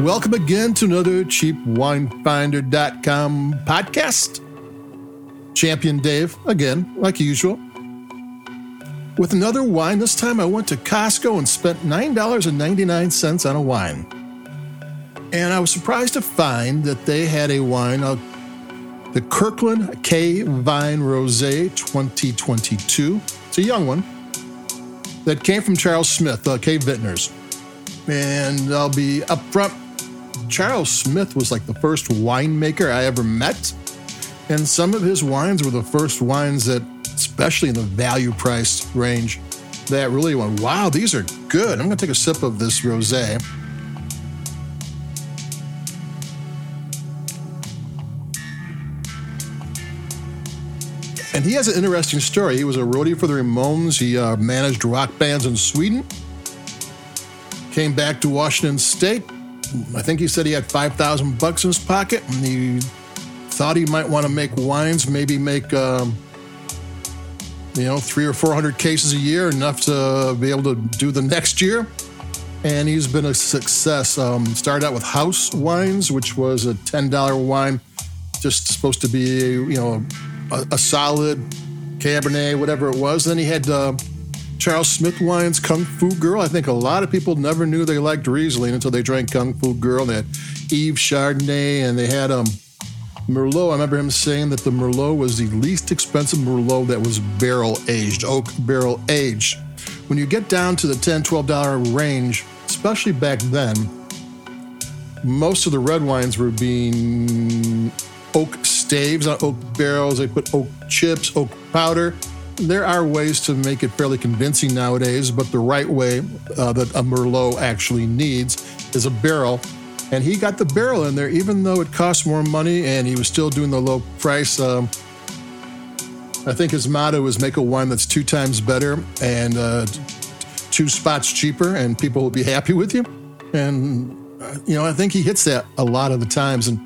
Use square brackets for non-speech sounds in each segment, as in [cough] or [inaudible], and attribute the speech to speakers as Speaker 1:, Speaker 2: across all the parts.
Speaker 1: Welcome again to another cheapwinefinder.com podcast. Champion Dave, again, like usual. With another wine, this time I went to Costco and spent $9.99 on a wine. And I was surprised to find that they had a wine, uh, the Kirkland K Vine Rosé 2022. It's a young one that came from Charles Smith, uh, K Vintners. And I'll be upfront. Charles Smith was like the first winemaker I ever met. And some of his wines were the first wines that, especially in the value price range, that really went, wow, these are good. I'm going to take a sip of this rose. And he has an interesting story. He was a roadie for the Ramones. He uh, managed rock bands in Sweden. Came back to Washington State. I think he said he had 5,000 bucks in his pocket and he thought he might want to make wines, maybe make, um, you know, three or 400 cases a year, enough to be able to do the next year. And he's been a success. Um, started out with House Wines, which was a $10 wine, just supposed to be, you know, a, a solid Cabernet, whatever it was. Then he had uh, Charles Smith wines, Kung Fu Girl. I think a lot of people never knew they liked Riesling until they drank Kung Fu Girl. They had Eve Chardonnay, and they had um, Merlot. I remember him saying that the Merlot was the least expensive Merlot that was barrel aged, oak barrel aged. When you get down to the $10, $12 range, especially back then, most of the red wines were being oak staves on oak barrels. They put oak chips, oak powder. There are ways to make it fairly convincing nowadays, but the right way uh, that a Merlot actually needs is a barrel. And he got the barrel in there, even though it cost more money and he was still doing the low price. Um, I think his motto is make a wine that's two times better and uh, two spots cheaper, and people will be happy with you. And, uh, you know, I think he hits that a lot of the times. And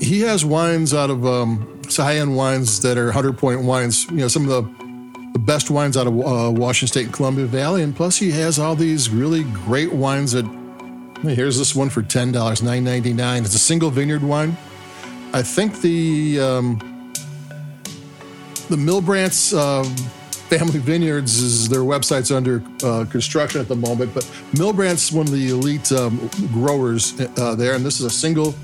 Speaker 1: he has wines out of um, high end wines that are 100 point wines, you know, some of the, the best wines out of uh, Washington State and Columbia Valley. And plus, he has all these really great wines that, here's this one for $10, $9.99. It's a single vineyard wine. I think the, um, the Milbrandts uh, Family Vineyards is their website's under uh, construction at the moment, but Milbrandt's one of the elite um, growers uh, there, and this is a single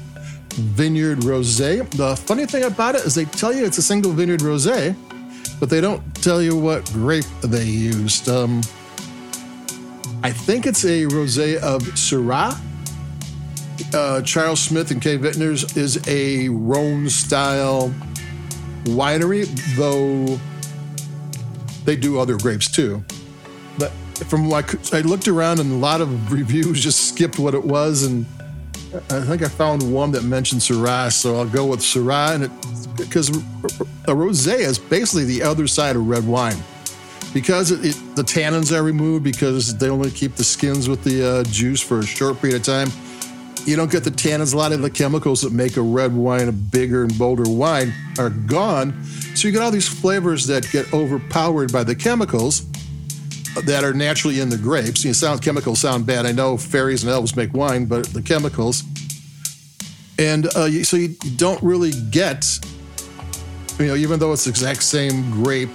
Speaker 1: vineyard rosé. The funny thing about it is they tell you it's a single vineyard rosé, but they don't tell you what grape they used. Um, I think it's a rosé of Syrah. Uh, Charles Smith and K Vintners is a Rhone style winery, though they do other grapes too. But from I looked around and a lot of reviews just skipped what it was and I think I found one that mentioned Syrah, so I'll go with Syrah, and because a rosé is basically the other side of red wine, because it, it, the tannins are removed because they only keep the skins with the uh, juice for a short period of time. You don't get the tannins. A lot of the chemicals that make a red wine a bigger and bolder wine are gone, so you get all these flavors that get overpowered by the chemicals that are naturally in the grapes. You know, sound chemicals sound bad. I know fairies and elves make wine, but the chemicals. And uh, so you don't really get, you know, even though it's the exact same grape,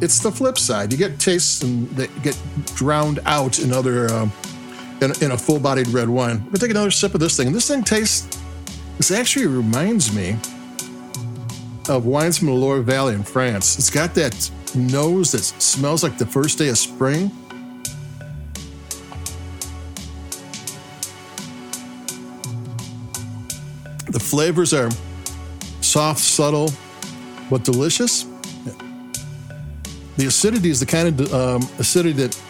Speaker 1: it's the flip side. You get tastes and they get drowned out in other, um, in, in, a full-bodied red wine. I'm gonna take another sip of this thing. And this thing tastes. This actually reminds me of wines from the Loire Valley in France. It's got that nose that smells like the first day of spring. The flavors are soft, subtle, but delicious. The acidity is the kind of um, acidity that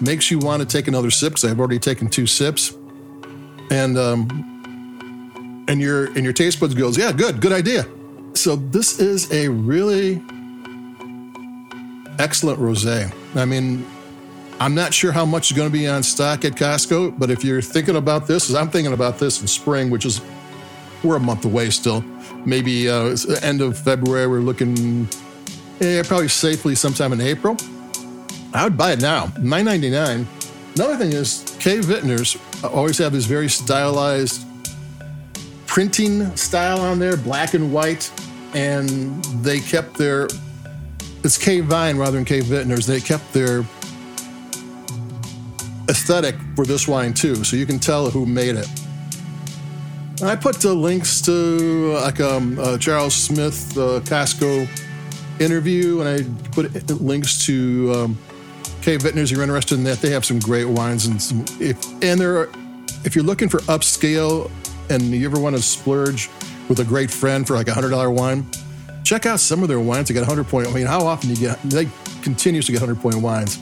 Speaker 1: makes you want to take another sip because I've already taken two sips, and um, and your and your taste buds goes, yeah, good, good idea. So this is a really excellent rosé. I mean, I'm not sure how much is going to be on stock at Costco, but if you're thinking about this, as I'm thinking about this in spring, which is we're a month away still, maybe uh, end of February, we're looking eh, probably safely sometime in April. I would buy it now, $9.99. Another thing is, K. Vintners always have this very stylized printing style on there, black and white, and they kept their it's K Vine rather than K Vintners. They kept their aesthetic for this wine too, so you can tell who made it. I put the links to like um, uh, Charles Smith uh, Costco interview, and I put links to um, K Vintners. You're interested in that? They have some great wines, and some, if and there, are, if you're looking for upscale, and you ever want to splurge with a great friend for like a hundred dollar wine, check out some of their wines. They get hundred point. I mean, how often do you get? They continuously get hundred point wines.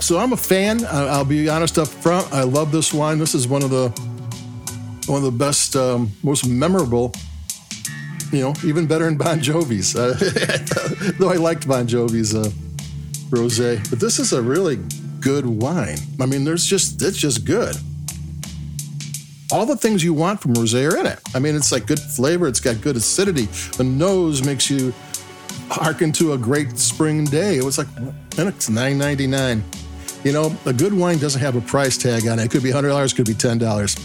Speaker 1: So I'm a fan. I'll be honest up front. I love this wine. This is one of the one of the best, um, most memorable. You know, even better than Bon Jovi's. Uh, [laughs] though I liked Bon Jovi's uh, rosé, but this is a really good wine. I mean, there's just it's just good. All the things you want from rosé are in it. I mean, it's like good flavor. It's got good acidity. The nose makes you harken to a great spring day. It was like, and it's nine ninety nine. You know, a good wine doesn't have a price tag on it. It could be hundred dollars, it could be ten dollars.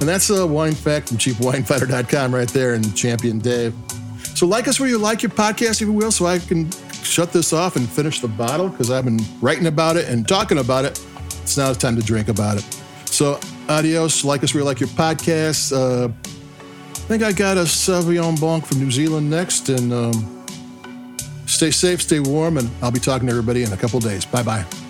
Speaker 1: And that's a wine fact from cheapwinefinder.com right there and Champion Dave. So like us where you like your podcast, if you will, so I can shut this off and finish the bottle because I've been writing about it and talking about it. It's now time to drink about it. So adios. Like us you like your podcast. Uh, I think I got a Sauvignon Blanc from New Zealand next. And um, stay safe, stay warm, and I'll be talking to everybody in a couple days. Bye bye.